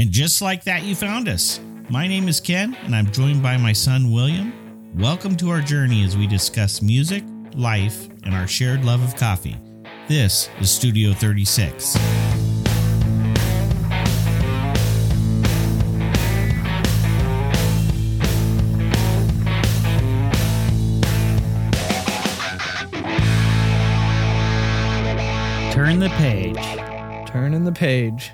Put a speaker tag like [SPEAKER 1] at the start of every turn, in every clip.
[SPEAKER 1] And just like that, you found us. My name is Ken, and I'm joined by my son, William. Welcome to our journey as we discuss music, life, and our shared love of coffee. This is Studio 36.
[SPEAKER 2] Turn the page.
[SPEAKER 3] Turning the page.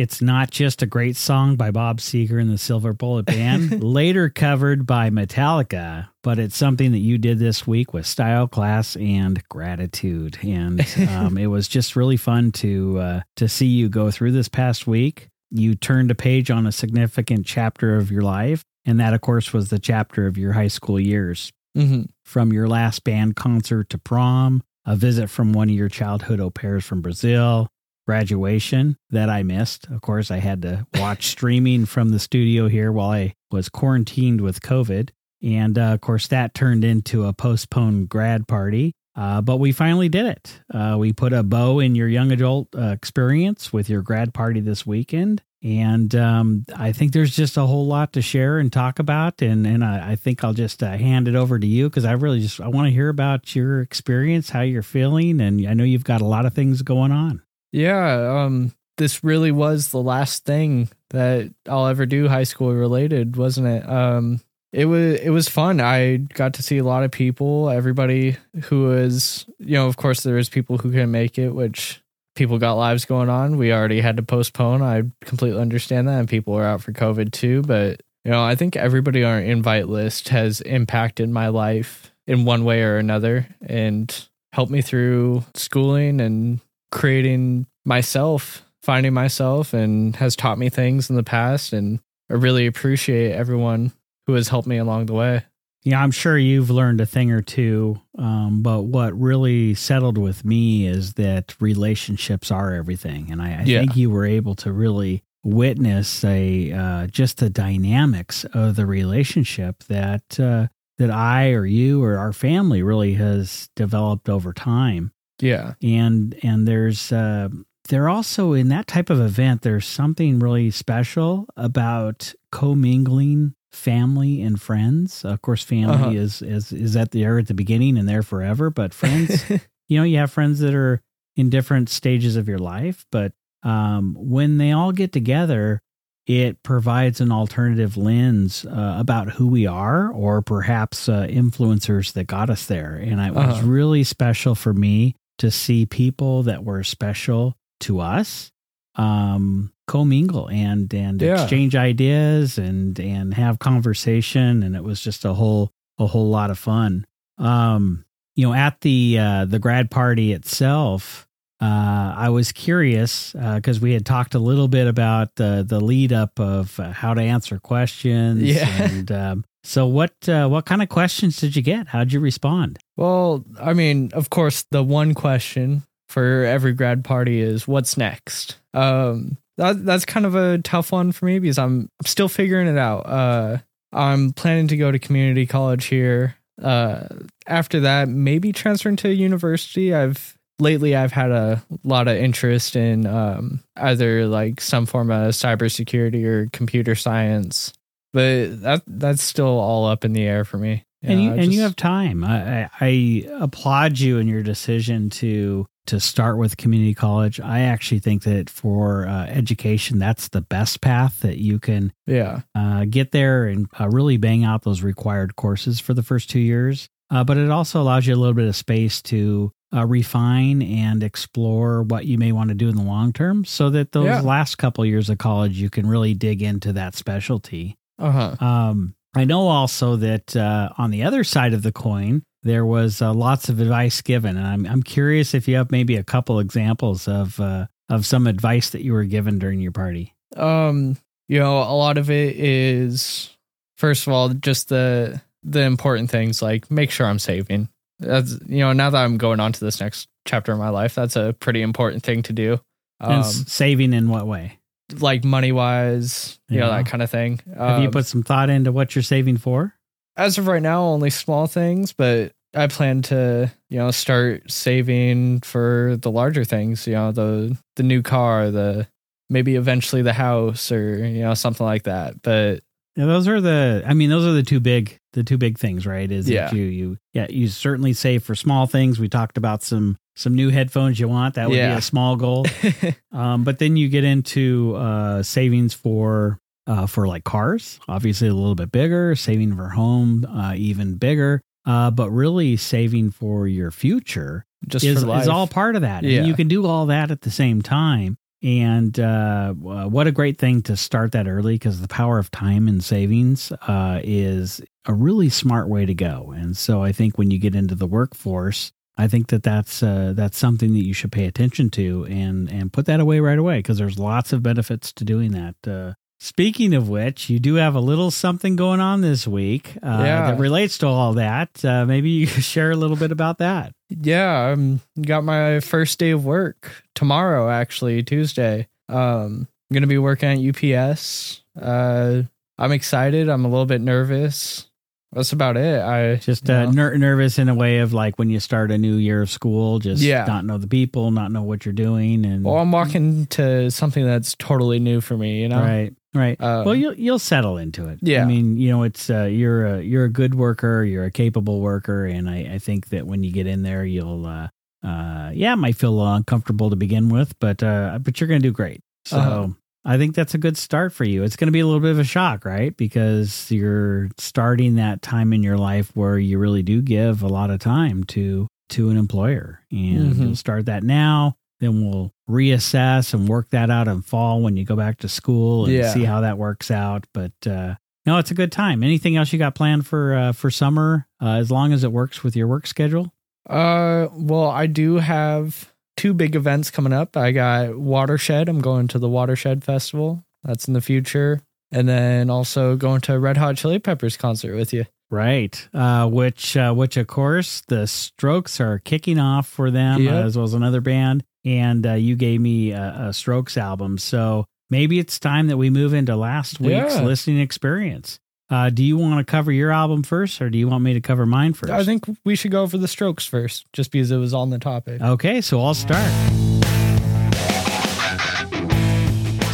[SPEAKER 2] It's not just a great song by Bob Seger and the Silver Bullet Band, later covered by Metallica, but it's something that you did this week with style, class, and gratitude. And um, it was just really fun to uh, to see you go through this past week. You turned a page on a significant chapter of your life, and that, of course, was the chapter of your high school years.
[SPEAKER 3] hmm
[SPEAKER 2] From your last band concert to prom, a visit from one of your childhood au pairs from Brazil, graduation that I missed. Of course, I had to watch streaming from the studio here while I was quarantined with COVID. And uh, of course, that turned into a postponed grad party. Uh, but we finally did it. Uh, we put a bow in your young adult uh, experience with your grad party this weekend. And um, I think there's just a whole lot to share and talk about. And, and I, I think I'll just uh, hand it over to you because I really just I want to hear about your experience, how you're feeling. And I know you've got a lot of things going on.
[SPEAKER 3] Yeah. Um. This really was the last thing that I'll ever do high school related, wasn't it? Um. It was it was fun. I got to see a lot of people. Everybody who was, you know, of course, there is people who couldn't make it, which people got lives going on. We already had to postpone. I completely understand that, and people are out for COVID too. But you know, I think everybody on our invite list has impacted my life in one way or another, and helped me through schooling and creating myself, finding myself, and has taught me things in the past. And I really appreciate everyone who has helped me along the way.
[SPEAKER 2] Yeah, I'm sure you've learned a thing or two. Um, but what really settled with me is that relationships are everything, and I, I
[SPEAKER 3] Yeah.
[SPEAKER 2] think you were able to really witness a uh, just the dynamics of the relationship that uh, that I or you or our family really has developed over time.
[SPEAKER 3] Yeah.
[SPEAKER 2] And and there's uh, there also in that type of event, there's something really special about commingling family and friends. Of course, family
[SPEAKER 3] Uh-huh.
[SPEAKER 2] is is is at the there at the beginning and there forever. But friends, you know, you have friends that are in different stages of your life, but um, when they all get together, it provides an alternative lens uh, about who we are, or perhaps uh, influencers that got us there. And it was
[SPEAKER 3] Uh-huh.
[SPEAKER 2] really special for me to see people that were special to us um commingle and and
[SPEAKER 3] Yeah.
[SPEAKER 2] exchange ideas and and have conversation and it was just a whole a whole lot of fun um you know at the uh the grad party itself uh i was curious because we had talked a little bit about the the lead up of uh, how to answer questions
[SPEAKER 3] Yeah.
[SPEAKER 2] and um so what uh, what kind of questions did you get how'd you respond
[SPEAKER 3] Well, I mean, of course, the one question for every grad party is what's next. Um, that that's kind of a tough one for me because I'm still figuring it out. Uh, I'm planning to go to community college here. Uh, after that, maybe transferring to a university. I've lately I've had a lot of interest in um, either like some form of cybersecurity or computer science, but that that's still all up in the air for me.
[SPEAKER 2] and you
[SPEAKER 3] I
[SPEAKER 2] and you have time. I, I, I applaud you in your decision to to start with community college. I actually think that for uh, education, that's the best path that you can
[SPEAKER 3] yeah.
[SPEAKER 2] uh, get there and uh, really bang out those required courses for the first two years. Uh, but it also allows you a little bit of space to uh, refine and explore what you may want to do in the long term, so that those
[SPEAKER 3] Yeah.
[SPEAKER 2] last couple years of college you can really dig into that specialty.
[SPEAKER 3] Uh huh.
[SPEAKER 2] Um, I know also that uh, on the other side of the coin, there was uh, lots of advice given, and I'm I'm curious if you have maybe a couple examples of uh, of some advice that you were given during your party.
[SPEAKER 3] Um, you know, a lot of it is first of all just the the important things like make sure I'm saving. That's you know, now that I'm going on to this next chapter of my life, that's a pretty important thing to do.
[SPEAKER 2] and
[SPEAKER 3] Um,
[SPEAKER 2] saving in what way?
[SPEAKER 3] Like money wise, you know, that kind of thing.
[SPEAKER 2] Have you
[SPEAKER 3] Um,
[SPEAKER 2] put some thought into what you're saving for?
[SPEAKER 3] as of right now, only small things, but I plan to, you know, start saving for the larger things, you know, the the new car, the maybe eventually the house or you know something like that. But
[SPEAKER 2] Yeah, those are the. I mean, those are the two big, the two big things, right? Is
[SPEAKER 3] Yeah.
[SPEAKER 2] that you, you, yeah, you certainly save for small things. We talked about some some new headphones you want. That would
[SPEAKER 3] Yeah.
[SPEAKER 2] be a small goal. um, but then you get into uh, savings for uh, for like cars, obviously a little bit bigger. Saving for home, uh, even bigger. Uh, but really saving for your future
[SPEAKER 3] just
[SPEAKER 2] is, is all part of that.
[SPEAKER 3] Yeah.
[SPEAKER 2] And you can do all that at the same time. And uh, uh, what a great thing to start that early because the power of time and savings uh, is a really smart way to go. And so I think when you get into the workforce, I think that that's uh, that's something that you should pay attention to and and put that away right away because there's lots of benefits to doing that. Uh, speaking of which, you do have a little something going on this week uh,
[SPEAKER 3] Yeah.
[SPEAKER 2] that relates to all that. Uh, maybe you could share a little bit about that.
[SPEAKER 3] Yeah, I um, got my first day of work tomorrow. Actually, Tuesday. Um, I'm gonna be working at UPS. Uh, I'm excited. I'm a little bit nervous. That's about it. I
[SPEAKER 2] Just uh, ner- nervous in a way of like when you start a new year of school, just
[SPEAKER 3] Yeah.
[SPEAKER 2] not know the people, not know what you're doing, and
[SPEAKER 3] well, I'm walking to something that's totally new for me. You know,
[SPEAKER 2] right, right.
[SPEAKER 3] Um,
[SPEAKER 2] well, you'll you'll settle into it.
[SPEAKER 3] Yeah.
[SPEAKER 2] I mean, you know, it's uh, you're a you're a good worker, you're a capable worker, and I, I think that when you get in there, you'll uh, uh, yeah, it might feel a little uncomfortable to begin with, but uh, but you're gonna do great. So.
[SPEAKER 3] Uh-huh.
[SPEAKER 2] I think that's a good start for you. It's going to be a little bit of a shock, right? Because you're starting that time in your life where you really do give a lot of time to to an employer, and
[SPEAKER 3] Mhm.
[SPEAKER 2] you'll start that now. Then we'll reassess and work that out in fall when you go back to school and
[SPEAKER 3] Yeah.
[SPEAKER 2] see how that works out. But uh, no, it's a good time. Anything else you got planned for uh, for summer? Uh, as long as it works with your work schedule.
[SPEAKER 3] Uh, well, I do have two big events coming up. I got Watershed. I'm going to the Watershed Festival. That's in the future. And then also going to a Red Hot Chili Peppers concert with you.
[SPEAKER 2] Right. Uh, which, uh, which of course, the Strokes are kicking off for them,
[SPEAKER 3] Yep.
[SPEAKER 2] uh, as well as another band. And uh, you gave me a, a Strokes album, so maybe it's time that we move into last week's
[SPEAKER 3] Yeah.
[SPEAKER 2] listening experience. Uh, do you want to cover your album first, or do you want me to cover mine first?
[SPEAKER 3] I think we should go over the Strokes first, just because it was on the topic.
[SPEAKER 2] Okay, so I'll start.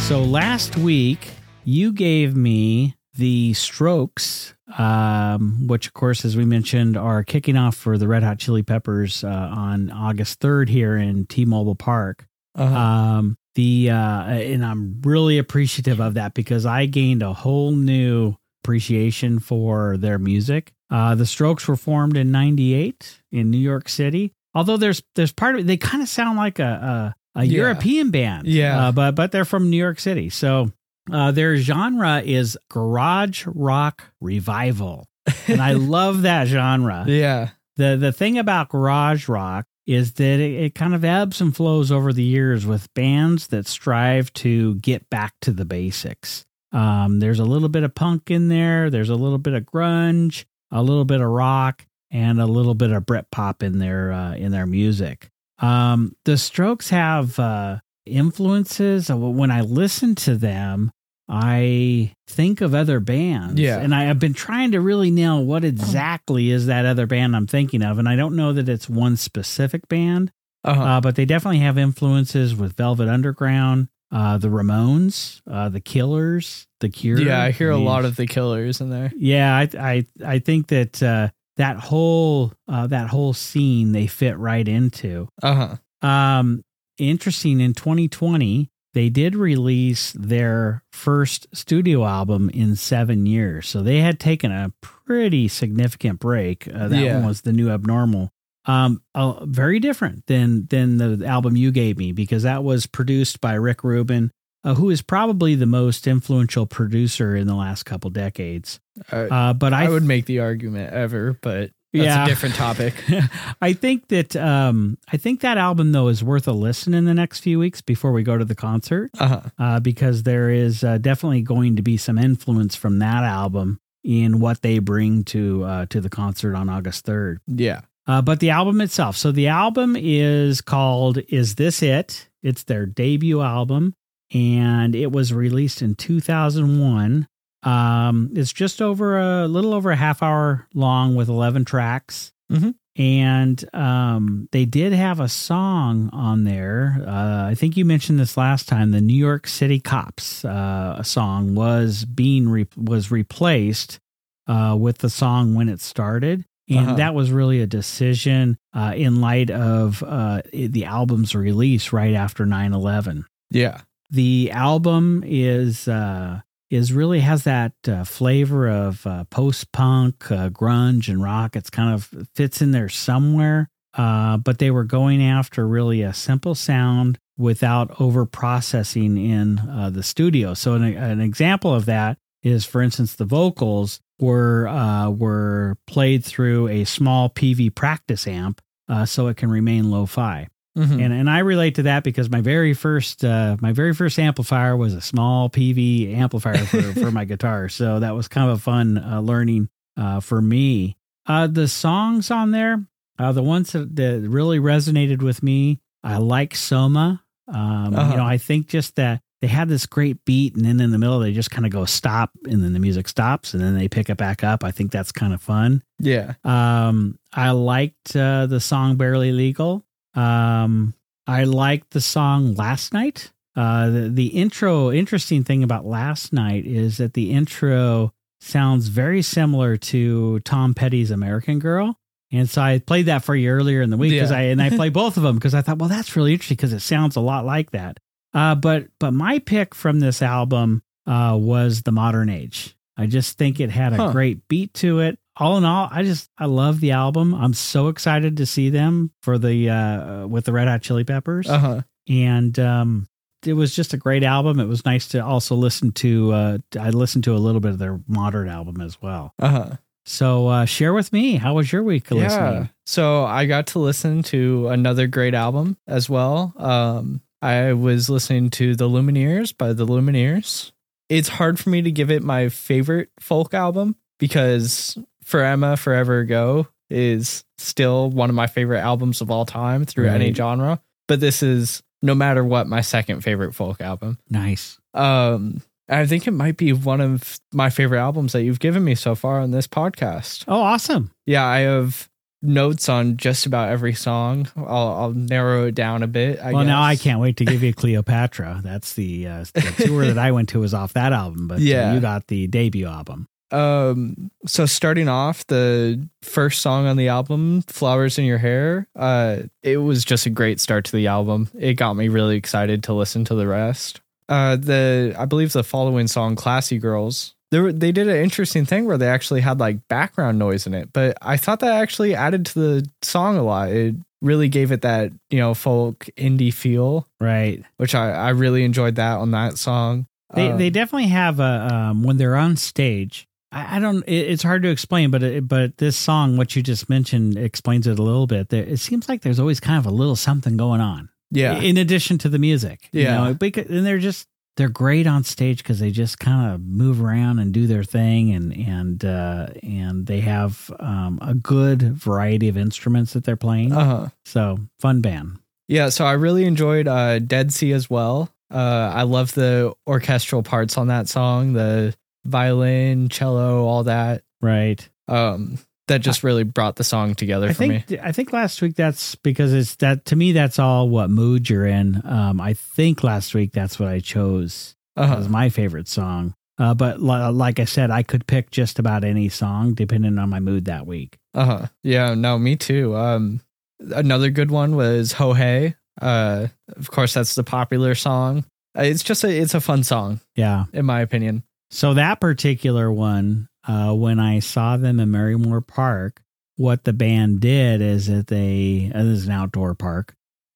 [SPEAKER 2] So last week, you gave me the Strokes, um, which, of course, as we mentioned, are kicking off for the Red Hot Chili Peppers uh, on August 3rd here in T Mobile Park.
[SPEAKER 3] Uh-huh.
[SPEAKER 2] Um, the uh, and I'm really appreciative of that because I gained a whole new appreciation for their music. Uh, the Strokes were formed in '98 in New York City. Although there's there's part of it, they kind of sound like a a, a
[SPEAKER 3] Yeah.
[SPEAKER 2] European band,
[SPEAKER 3] Yeah.
[SPEAKER 2] uh, but but they're from New York City. So uh, their genre is garage rock revival, and I love that genre
[SPEAKER 3] yeah.
[SPEAKER 2] the the thing about garage rock is that it, it kind of ebbs and flows over the years with bands that strive to get back to the basics. Um, there's a little bit of punk in there. There's a little bit of grunge, a little bit of rock, and a little bit of Britpop in their uh, in their music. Um, the Strokes have uh, influences. Uh, When I listen to them, I think of other bands.
[SPEAKER 3] Yeah.
[SPEAKER 2] And I have been trying to really nail what exactly is that other band I'm thinking of. And I don't know that it's one specific band,
[SPEAKER 3] Uh-huh.
[SPEAKER 2] uh, but they definitely have influences with Velvet Underground, uh, the Ramones, uh, the Killers, the Cure.
[SPEAKER 3] yeah, I hear a
[SPEAKER 2] mean,
[SPEAKER 3] lot of the killers in there.
[SPEAKER 2] Yeah, I I I think that uh, that whole uh, that whole scene they fit right into.
[SPEAKER 3] Uh huh.
[SPEAKER 2] Um, interesting. In 2020, they did release their first studio album in seven years. So they had taken a pretty significant break. Uh, that
[SPEAKER 3] Yeah.
[SPEAKER 2] one was the new abnormal. Um, uh, very different than than the album you gave me because that was produced by Rick Rubin, uh, who is probably the most influential producer in the last couple decades.
[SPEAKER 3] Uh,
[SPEAKER 2] Uh, but I,
[SPEAKER 3] I would make the argument ever, but that's
[SPEAKER 2] Yeah.
[SPEAKER 3] a different topic.
[SPEAKER 2] I think that um, I think that album though is worth a listen in the next few weeks before we go to the concert,
[SPEAKER 3] Uh huh.
[SPEAKER 2] uh, because there is uh, definitely going to be some influence from that album in what they bring to uh, to the concert on August third.
[SPEAKER 3] Yeah.
[SPEAKER 2] Uh, but the album itself, so the album is called "Is This It?" It's their debut album, and it was released in 2001. Um, it's just over a little over a half hour long with 11 tracks.
[SPEAKER 3] Mhm.
[SPEAKER 2] And um, they did have a song on there. Uh, I think you mentioned this last time. The New York City Cops uh, song was being re- was replaced uh, with the song when it started, and
[SPEAKER 3] Uh-huh.
[SPEAKER 2] that was really a decision uh, in light of uh, the album's release right after 9-11
[SPEAKER 3] Yeah.
[SPEAKER 2] the album is uh is really has that uh, flavor of uh, post punk, uh, grunge, and rock. It's kind of fits in there somewhere. Uh, but they were going after really a simple sound without over processing in uh, the studio. So an, an example of that is, for instance, the vocals were uh, were played through a small PV practice amp, uh, so it can remain lo-fi
[SPEAKER 3] Mhm.
[SPEAKER 2] and and I relate to that because my very first uh, my very first amplifier was a small PV amplifier for, for my guitar, so that was kind of a fun uh, learning uh, for me. Uh, the songs on there, uh, the ones that, that really resonated with me, I like Soma. Um,
[SPEAKER 3] Uh-huh.
[SPEAKER 2] You know, I think just that they have this great beat, and then in the middle they just kind of go stop, and then the music stops, and then they pick it back up. I think that's kind of fun.
[SPEAKER 3] yeah.
[SPEAKER 2] Um, I liked uh, the song "Barely Legal." Um, I liked the song "Last Night." Uh, the, the intro. Interesting thing about "Last Night" is that the intro sounds very similar to Tom Petty's "American Girl." And so I played that for you earlier in the week because
[SPEAKER 3] Yeah.
[SPEAKER 2] I and I play both of them because I thought, well, that's really interesting because it sounds a lot like that. Uh, but but my pick from this album uh, was the Modern Age. I just think it had a
[SPEAKER 3] Huh.
[SPEAKER 2] great beat to it. All in all, I just I love the album. I'm so excited to see them for the uh, with the Red Hot Chili Peppers,
[SPEAKER 3] Uh huh.
[SPEAKER 2] and um, it was just a great album. It was nice to also listen to. Uh, I listened to a little bit of their modern album as well.
[SPEAKER 3] Uh huh.
[SPEAKER 2] So uh, share with me how was your week
[SPEAKER 3] Yeah.
[SPEAKER 2] listening?
[SPEAKER 3] So I got to listen to another great album as well. Um, I was listening to The Lumineers by The Lumineers. It's hard for me to give it my favorite folk album because For Emma Forever Ago is still one of my favorite albums of all time through any genre. But this is no matter what my second favorite folk album.
[SPEAKER 2] Nice.
[SPEAKER 3] Um, I think it might be one of my favorite albums that you've given me so far on this podcast.
[SPEAKER 2] Oh, awesome.
[SPEAKER 3] Yeah, I have notes on just about every song. I'll, I'll narrow it down a bit. I
[SPEAKER 2] well, now I can't wait to give you Cleopatra. That's the, uh, the tour that I went to was off that album, but yeah.
[SPEAKER 3] Yeah.
[SPEAKER 2] you got the debut album.
[SPEAKER 3] Um, so starting off the first song on the album, "Flowers in Your Hair," uh, it was just a great start to the album. It got me really excited to listen to the rest. Uh, the I believe the following song, "Classy Girls," they they did an interesting thing where they actually had like background noise in it, but I thought that actually added to the song a lot. It really gave it that you know folk indie feel,
[SPEAKER 2] Right.
[SPEAKER 3] which I I really enjoyed that on that song.
[SPEAKER 2] They
[SPEAKER 3] Um,
[SPEAKER 2] they definitely have a um, when they're on stage. I, I don't. It, it's hard to explain, but it, but this song, what you just mentioned, explains it a little bit. There, it seems like there's always kind of a little something going on.
[SPEAKER 3] yeah
[SPEAKER 2] In addition to the music. you
[SPEAKER 3] Yeah.
[SPEAKER 2] know, because, and they're just they're great on stage because they just kind of move around and do their thing, and and uh, and they have um, a good variety of instruments that they're playing.
[SPEAKER 3] uh huh.
[SPEAKER 2] So fun band.
[SPEAKER 3] Yeah, so I really enjoyed uh, Dead Sea as well. Uh, I love the orchestral parts on that song, the violin, cello, all that.
[SPEAKER 2] Right.
[SPEAKER 3] Um, that just really brought the song together
[SPEAKER 2] I
[SPEAKER 3] for me.
[SPEAKER 2] think I think last week that's because it's that to me that's all what mood you're in. Um, I think last week that's what I chose
[SPEAKER 3] Uh-huh.
[SPEAKER 2] as my favorite song. Uh, but li- like I said, I could pick just about any song depending on my mood that week.
[SPEAKER 3] Uh-huh. Yeah, no, me too. Um, another good one was Ho Hey. Uh, of course, that's the popular song. Uh, It's just a it's a fun song,
[SPEAKER 2] Yeah.
[SPEAKER 3] in my opinion.
[SPEAKER 2] So that particular one, uh, when I saw them in Marymoor Park, what the band did is that they uh, this is an outdoor park.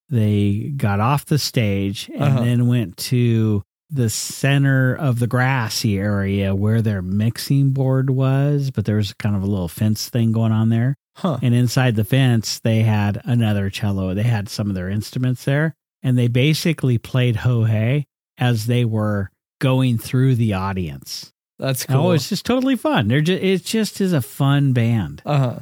[SPEAKER 2] They got off the stage and
[SPEAKER 3] Uh-huh.
[SPEAKER 2] then went to the center of the grassy area where their mixing board was, but there was kind of a little fence thing going on there.
[SPEAKER 3] Huh.
[SPEAKER 2] And inside the fence, they had another cello. They had some of their instruments there, and they basically played ho hey as they were going through the audience.
[SPEAKER 3] That's cool.
[SPEAKER 2] Oh, it's just totally fun. They're just it just is a fun band.
[SPEAKER 3] Uh-huh.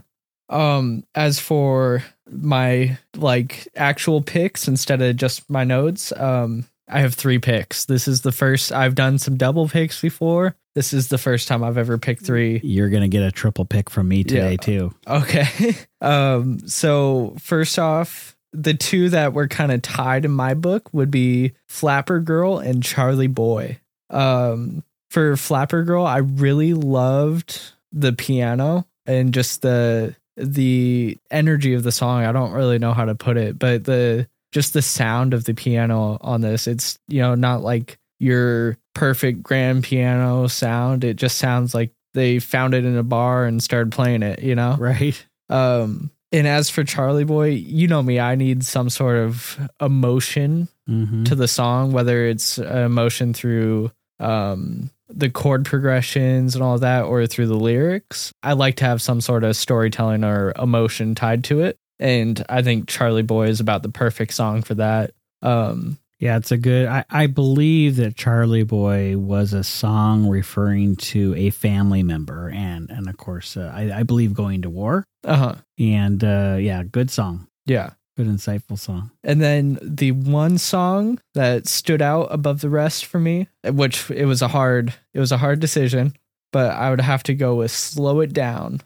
[SPEAKER 3] Um, as for my like actual picks instead of just my notes, um, I have three picks. This is the first I've done some double picks before. This is the first time I've ever picked three.
[SPEAKER 2] You're gonna get a triple pick from me today
[SPEAKER 3] Yeah.
[SPEAKER 2] too.
[SPEAKER 3] Okay. um, so first off, the two that were kind of tied in my book would be Flapper Girl and Charlie Boy. Um, for Flapper Girl, I really loved the piano and just the the energy of the song. I don't really know how to put it, but the just the sound of the piano on this. It's you know not like your perfect grand piano sound. It just sounds like they found it in a bar and started playing it, you know?
[SPEAKER 2] Right.
[SPEAKER 3] Um and as for Charlie Boy, you know me, I need some sort of emotion
[SPEAKER 2] Mm-hmm.
[SPEAKER 3] to the song, whether it's emotion through um the chord progressions and all that or through the lyrics. I like to have some sort of storytelling or emotion tied to it. And I think Charlie Boy is about the perfect song for that. Um
[SPEAKER 2] Yeah, it's a good. I, I believe that Charlie Boy was a song referring to a family member, and and of course, uh, I, I believe going to war.
[SPEAKER 3] uh-huh.
[SPEAKER 2] And uh, yeah, good song,
[SPEAKER 3] Yeah.
[SPEAKER 2] Good insightful song.
[SPEAKER 3] And then the one song that stood out above the rest for me, which it was a hard it was a hard decision, but I would have to go with Slow It Down.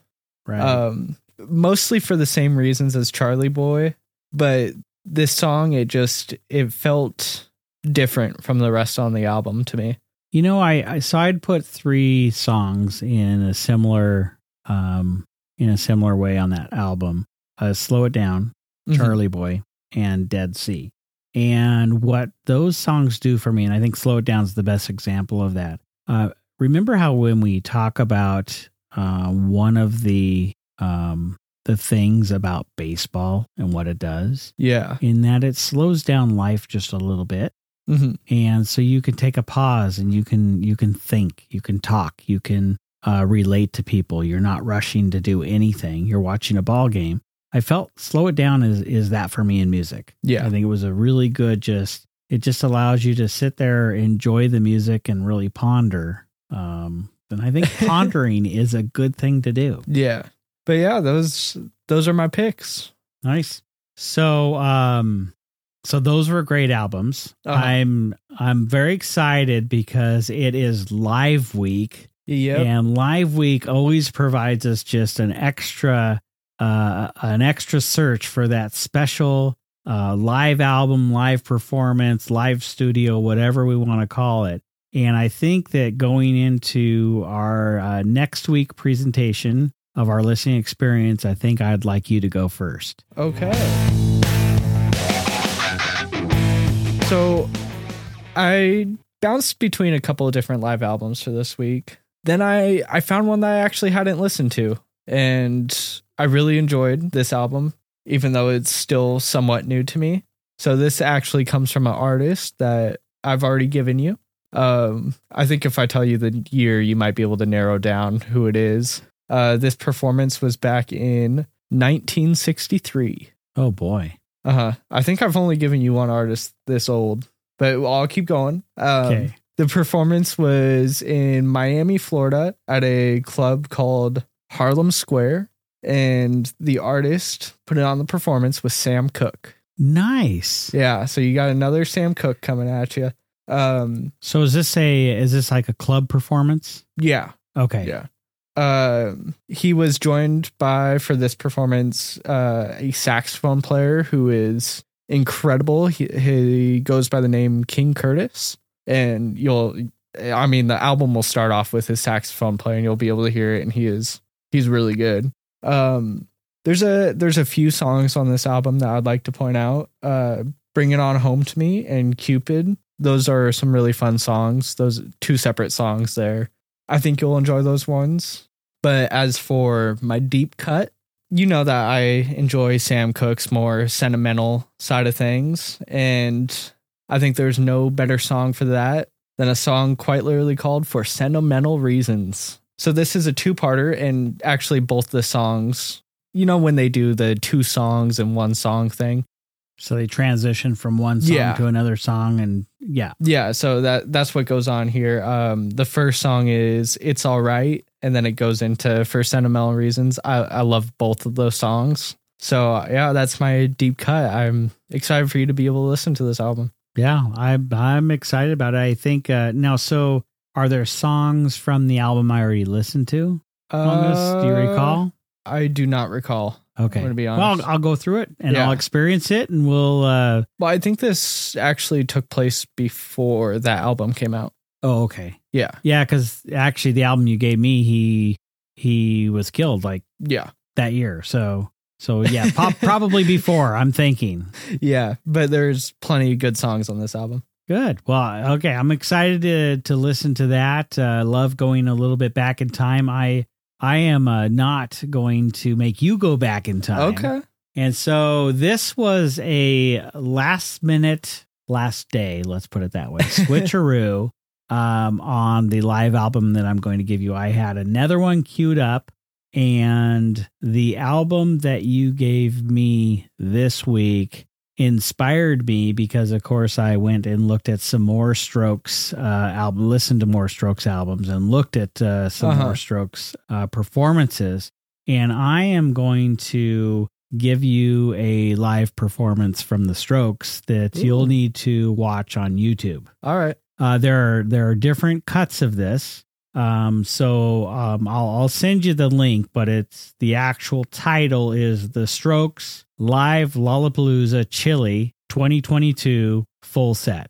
[SPEAKER 2] Right.
[SPEAKER 3] Um mostly for the same reasons as Charlie Boy, but this song it just it felt different from the rest on the album to me.
[SPEAKER 2] you know, I, I so I'd put three songs in a similar um in a similar way on that album. Uh, Slow it down,
[SPEAKER 3] Mhm.
[SPEAKER 2] Charlie Boy, and Dead Sea. And what those songs do for me, and I think Slow It Down is the best example of that. Uh, remember how when we talk about uh, one of the um, the things about baseball and what it does,
[SPEAKER 3] Yeah.
[SPEAKER 2] in that it slows down life just a little bit,
[SPEAKER 3] hmm
[SPEAKER 2] and so you can take a pause and you can you can think, you can talk, you can uh, relate to people. You're not rushing to do anything. You're watching a ball game. I felt slow it down is is that for me in music.
[SPEAKER 3] Yeah.
[SPEAKER 2] I think it was a really good just it just allows you to sit there, enjoy the music and really ponder. Um and I think pondering is a good thing to do.
[SPEAKER 3] Yeah. But yeah, those those are my picks.
[SPEAKER 2] Nice. So um so those were great albums.
[SPEAKER 3] Uh-huh.
[SPEAKER 2] I'm I'm very excited because it is live week
[SPEAKER 3] Yep.
[SPEAKER 2] and live week always provides us just an extra uh an extra search for that special uh live album, live performance, live studio, whatever we want to call it. And I think that going into our uh, next week presentation of our listening experience, I think I'd like you to go first.
[SPEAKER 3] Okay. So I bounced between a couple of different live albums for this week. Then I I found one that I actually hadn't listened to and I really enjoyed this album even though it's still somewhat new to me. So this actually comes from an artist that I've already given you. Um I think if I tell you the year you might be able to narrow down who it is. Uh this performance was back in 1963.
[SPEAKER 2] Oh boy.
[SPEAKER 3] Uh huh. I think I've only given you one artist this old, but I'll keep going. Um,
[SPEAKER 2] Okay.
[SPEAKER 3] The performance was in Miami, Florida, at a club called Harlem Square, and the artist put it on the performance with Sam Cooke.
[SPEAKER 2] Nice.
[SPEAKER 3] Yeah, so you got another Sam Cooke coming at you. Um,
[SPEAKER 2] So is this a is this like a club performance?
[SPEAKER 3] yeah,
[SPEAKER 2] Okay.
[SPEAKER 3] Yeah. Um, he was joined by for this performance uh, a saxophone player who is incredible. He, he goes by the name King Curtis, and you'll. I mean, the album will start off with his saxophone player, and You'll be able to hear it, and he is he's really good. Um, there's a there's a few songs on this album that I'd like to point out. Uh, Bring It On Home to Me and Cupid. Those are some really fun songs. Those two separate songs there. I think you'll enjoy those ones. But as for my deep cut, you know that I enjoy Sam Cooke's more sentimental side of things. And I think there's no better song for that than a song quite literally called For Sentimental Reasons. So this is a two parter, and actually, both the songs, you know, when they do the two songs and one song thing,
[SPEAKER 2] So they transition from one song
[SPEAKER 3] Yeah.
[SPEAKER 2] to another song and yeah.
[SPEAKER 3] Yeah, so that that's what goes on here. Um, the first song is "It's All Right," and then it goes into "For Sentimental Reasons." I I love both of those songs. So yeah, that's my deep cut. I'm excited for you to be able to listen to this album.
[SPEAKER 2] Yeah, I I'm excited about it. I think uh now so are there songs from the album I already listened to on this? Do you
[SPEAKER 3] Uh,
[SPEAKER 2] recall?
[SPEAKER 3] I do not recall.
[SPEAKER 2] Okay.
[SPEAKER 3] I'm gonna be
[SPEAKER 2] Well,
[SPEAKER 3] honest.
[SPEAKER 2] I'll, I'll go through it and
[SPEAKER 3] Yeah.
[SPEAKER 2] I'll experience it and we'll uh
[SPEAKER 3] Well, I think this actually took place before that album came out.
[SPEAKER 2] oh okay.
[SPEAKER 3] Yeah.
[SPEAKER 2] Yeah, cuz actually the album you gave me he he was killed like
[SPEAKER 3] Yeah.
[SPEAKER 2] that year. So so yeah, pop, probably before, I'm thinking.
[SPEAKER 3] Yeah. But there's plenty of good songs on this album.
[SPEAKER 2] Good. Well, okay. I'm excited to to listen to that. Uh, love going a little bit back in time. I I am uh, not going to make you go back in time.
[SPEAKER 3] Okay.
[SPEAKER 2] And so this was a last minute, last day. Let's put it that way. Switcheroo um, on the live album that I'm going to give you. I had another one queued up, and the album that you gave me this week inspired me because of course I went and looked at some more Strokes uh album listened to more Strokes albums and looked at uh, some
[SPEAKER 3] Uh-huh.
[SPEAKER 2] more Strokes uh performances and I am going to give you a live performance from the Strokes that
[SPEAKER 3] Ooh.
[SPEAKER 2] you'll need to watch on YouTube.
[SPEAKER 3] All right.
[SPEAKER 2] Uh, there are there are different cuts of this. Um, so um, I'll I'll send you the link, but it's the actual title is The Strokes Live Lollapalooza Chile 2022 full set,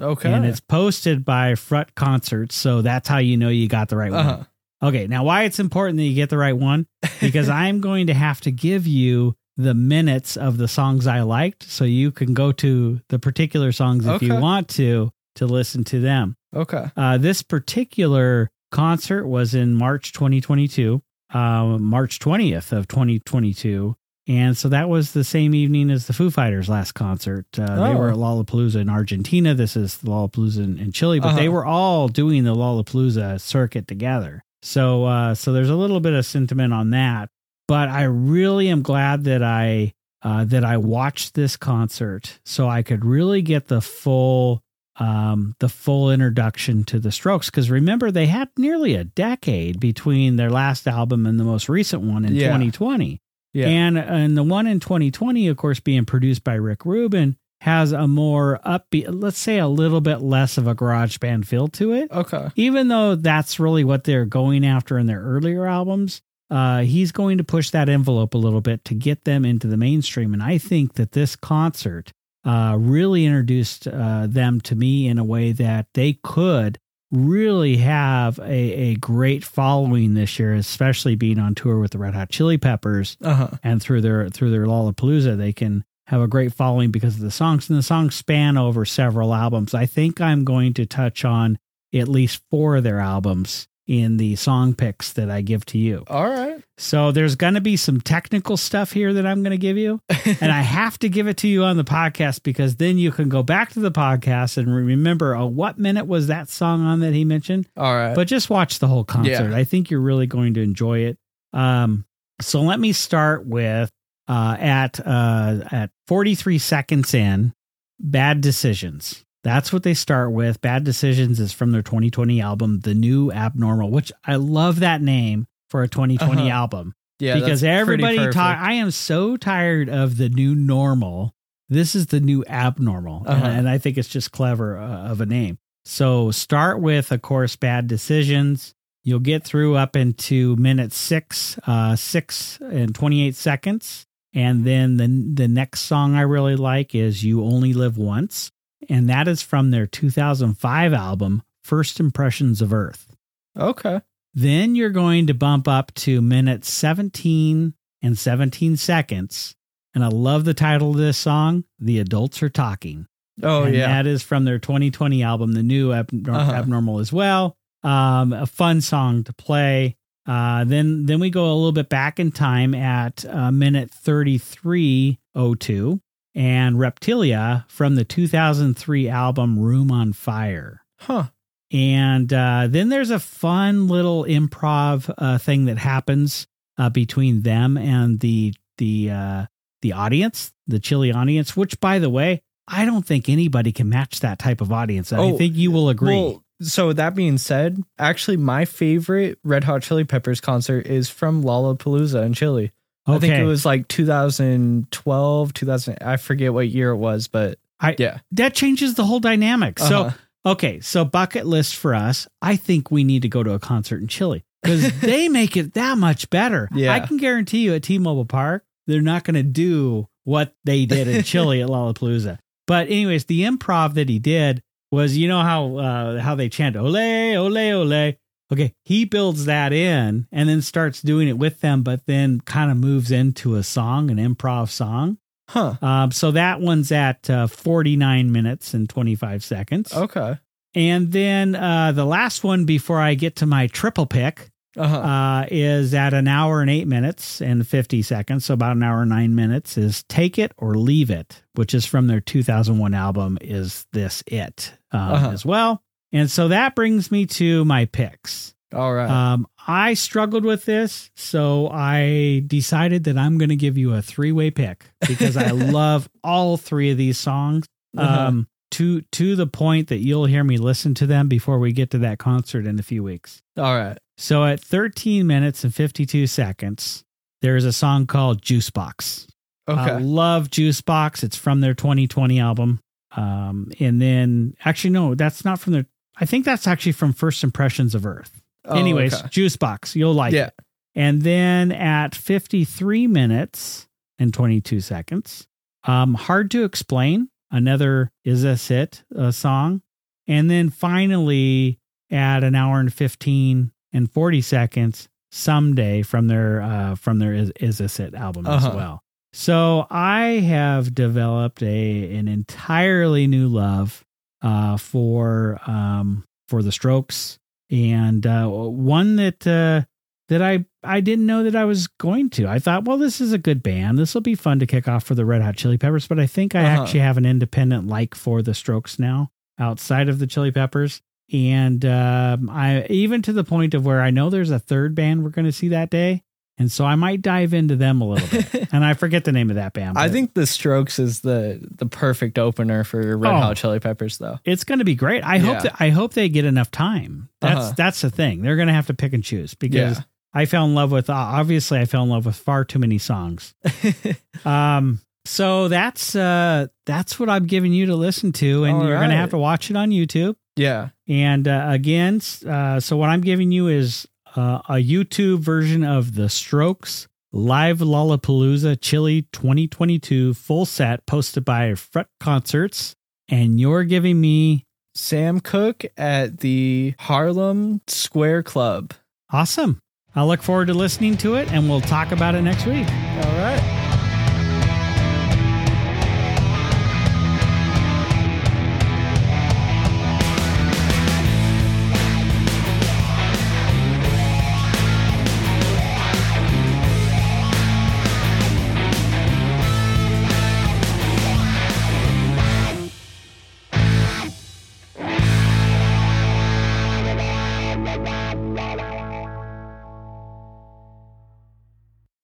[SPEAKER 3] Okay.
[SPEAKER 2] and it's posted by Frut Concerts. So that's how you know you got the right one.
[SPEAKER 3] uh-huh.
[SPEAKER 2] Okay, now why it's important that you get the right one because I'm going to have to give you the minutes of the songs I liked so you can go to the particular songs if you want to to listen to them.
[SPEAKER 3] okay.
[SPEAKER 2] Uh, this particular concert was in March 2022, uh, March 20th of 2022. And so that was the same evening as the Foo Fighters' last concert. Uh, They
[SPEAKER 3] Oh.
[SPEAKER 2] were at Lollapalooza in Argentina. This is Lollapalooza in, in Chile, but they
[SPEAKER 3] Uh-huh.
[SPEAKER 2] were all doing the Lollapalooza circuit together. So, uh, so there's a little bit of sentiment on that. But I really am glad that I uh, that I watched this concert so I could really get the full um, the full introduction to the Strokes. Because remember, they had nearly a decade between their last album and the most recent one in
[SPEAKER 3] Yeah.
[SPEAKER 2] 2020.
[SPEAKER 3] Yeah.
[SPEAKER 2] And and the one in 2020, of course, being produced by Rick Rubin, has a more upbeat, let's say a little bit less of a garage band feel to it.
[SPEAKER 3] okay.
[SPEAKER 2] Even though that's really what they're going after in their earlier albums, uh, he's going to push that envelope a little bit to get them into the mainstream. And I think that this concert uh, really introduced uh, them to me in a way that they could really have a, a great following this year, especially being on tour with the Red Hot Chili Peppers
[SPEAKER 3] Uh huh.
[SPEAKER 2] and through their through their Lollapalooza, they can have a great following because of the songs, and the songs span over several albums. I think I'm going to touch on at least four of their albums in the song picks that I give to you.
[SPEAKER 3] All right.
[SPEAKER 2] So there's going to be some technical stuff here that I'm going to give you, and I have to give it to you on the podcast because then you can go back to the podcast and remember, oh, what minute was that song on that he mentioned?
[SPEAKER 3] All right.
[SPEAKER 2] but just watch the whole concert.
[SPEAKER 3] Yeah.
[SPEAKER 2] I think you're really going to enjoy it. Um, so let me start with uh, at uh, at 43 seconds in, bad decisions. That's what they start with. Bad decisions is from their 2020 album, The New Abnormal, which I love that name for a 2020
[SPEAKER 3] Uh-huh.
[SPEAKER 2] album
[SPEAKER 3] yeah.
[SPEAKER 2] because everybody talk. I am so tired of the new normal. This is the new abnormal, and-
[SPEAKER 3] Uh-huh.
[SPEAKER 2] and, I think it's just clever uh, of a name. So start with, of course, bad decisions. You'll get through up into minute six, uh, six and twenty eight seconds, and then the the next song I really like is "You Only Live Once," and that is from their 2005 album First Impressions of Earth.
[SPEAKER 3] Okay.
[SPEAKER 2] Then you're going to bump up to minutes 17 and 17 seconds. And I love the title of this song, The Adults Are Talking.
[SPEAKER 3] Oh
[SPEAKER 2] and
[SPEAKER 3] yeah.
[SPEAKER 2] That is from their 2020 album, The New Abnor-
[SPEAKER 3] Uh-huh.
[SPEAKER 2] Abnormal as well. Um, a fun song to play. Uh, then then we go a little bit back in time at uh, minute 3302 and Reptilia from the 2003 album Room on Fire.
[SPEAKER 3] Huh.
[SPEAKER 2] And uh, then there's a fun little improv uh, thing that happens uh, between them and the the uh, the audience, the Chile audience. Which, by the way, I don't think anybody can match that type of audience. I
[SPEAKER 3] Oh,
[SPEAKER 2] think you will agree.
[SPEAKER 3] Well, so that being said, actually, my favorite Red Hot Chili Peppers concert is from Lollapalooza in Chile. I think it was like 2012, 2000. I forget what year it was, but
[SPEAKER 2] I
[SPEAKER 3] Yeah.
[SPEAKER 2] that changes the whole dynamic. So
[SPEAKER 3] Uh-huh.
[SPEAKER 2] okay, so bucket list for us. I think we need to go to a concert in Chile because they make it that much better.
[SPEAKER 3] Yeah.
[SPEAKER 2] I can guarantee you at T-Mobile Park, they're not going to do what they did in Chile at Lollapalooza. But anyways, the improv that he did was, you know how uh, how they chant "Ole, Ole, Ole." Okay, he builds that in and then starts doing it with them, but then kind of moves into a song, an improv song.
[SPEAKER 3] Huh.
[SPEAKER 2] Um, so that one's at uh, 49 minutes and 25 seconds.
[SPEAKER 3] Okay.
[SPEAKER 2] And then uh, the last one before I get to my triple pick
[SPEAKER 3] Uh-huh.
[SPEAKER 2] uh, is at an hour and eight minutes and 50 seconds. So about an hour and nine minutes is Take It or Leave It, which is from their 2001 album, Is This It um,
[SPEAKER 3] Uh-huh.
[SPEAKER 2] as well. And so that brings me to my picks.
[SPEAKER 3] All right.
[SPEAKER 2] Um, I struggled with this, so I decided that I'm going to give you a three way pick because I love all three of these songs.
[SPEAKER 3] Uh-huh.
[SPEAKER 2] Um, to to the point that you'll hear me listen to them before we get to that concert in a few weeks.
[SPEAKER 3] All right.
[SPEAKER 2] So at 13 minutes and 52 seconds, there is a song called Juice Box. I
[SPEAKER 3] Okay.
[SPEAKER 2] love Juice Box. It's from their 2020 album. Um, and then actually, no, that's not from their, I think that's actually from First Impressions of Earth.
[SPEAKER 3] Oh,
[SPEAKER 2] Anyways,
[SPEAKER 3] okay.
[SPEAKER 2] Juice Box, you'll like
[SPEAKER 3] Yeah.
[SPEAKER 2] it. And then at 53 minutes and 22 seconds, um, Hard to Explain, another Is This It uh, song. And then finally at an hour and 15 and 40 seconds, Someday from their uh, from their Is, Is This It album
[SPEAKER 3] Uh-huh.
[SPEAKER 2] as well. So I have developed a an entirely new love uh, for um, for the Strokes and uh, one that uh, that I I didn't know that I was going to. I thought, well, this is a good band. This will be fun to kick off for the Red Hot Chili Peppers. But I think I
[SPEAKER 3] Uh-huh.
[SPEAKER 2] actually have an independent like for the Strokes now, outside of the Chili Peppers, and um, I even to the point of where I know there's a third band we're going to see that day, and so I might dive into them a little bit. and I forget the name of that band.
[SPEAKER 3] I think the Strokes is the the perfect opener for Red
[SPEAKER 2] Oh.
[SPEAKER 3] Hot Chili Peppers, though.
[SPEAKER 2] it's going to be great. I hope that I hope they get enough time. That's
[SPEAKER 3] Uh-huh.
[SPEAKER 2] that's the thing. They're going to have to pick and choose because
[SPEAKER 3] Yeah.
[SPEAKER 2] I fell in love with uh, obviously I fell in love with far too many songs. Um so that's uh that's what I'm giving you to listen to and
[SPEAKER 3] All
[SPEAKER 2] you're going to have to watch it on YouTube.
[SPEAKER 3] yeah.
[SPEAKER 2] And uh, again, uh, so what I'm giving you is uh, a YouTube version of The Strokes Live Lollapalooza Chile 2022 full set posted by Fret Concerts and you're giving me
[SPEAKER 3] Sam Cooke at the Harlem Square Club.
[SPEAKER 2] awesome. I look forward to listening to it and we'll talk about it next week.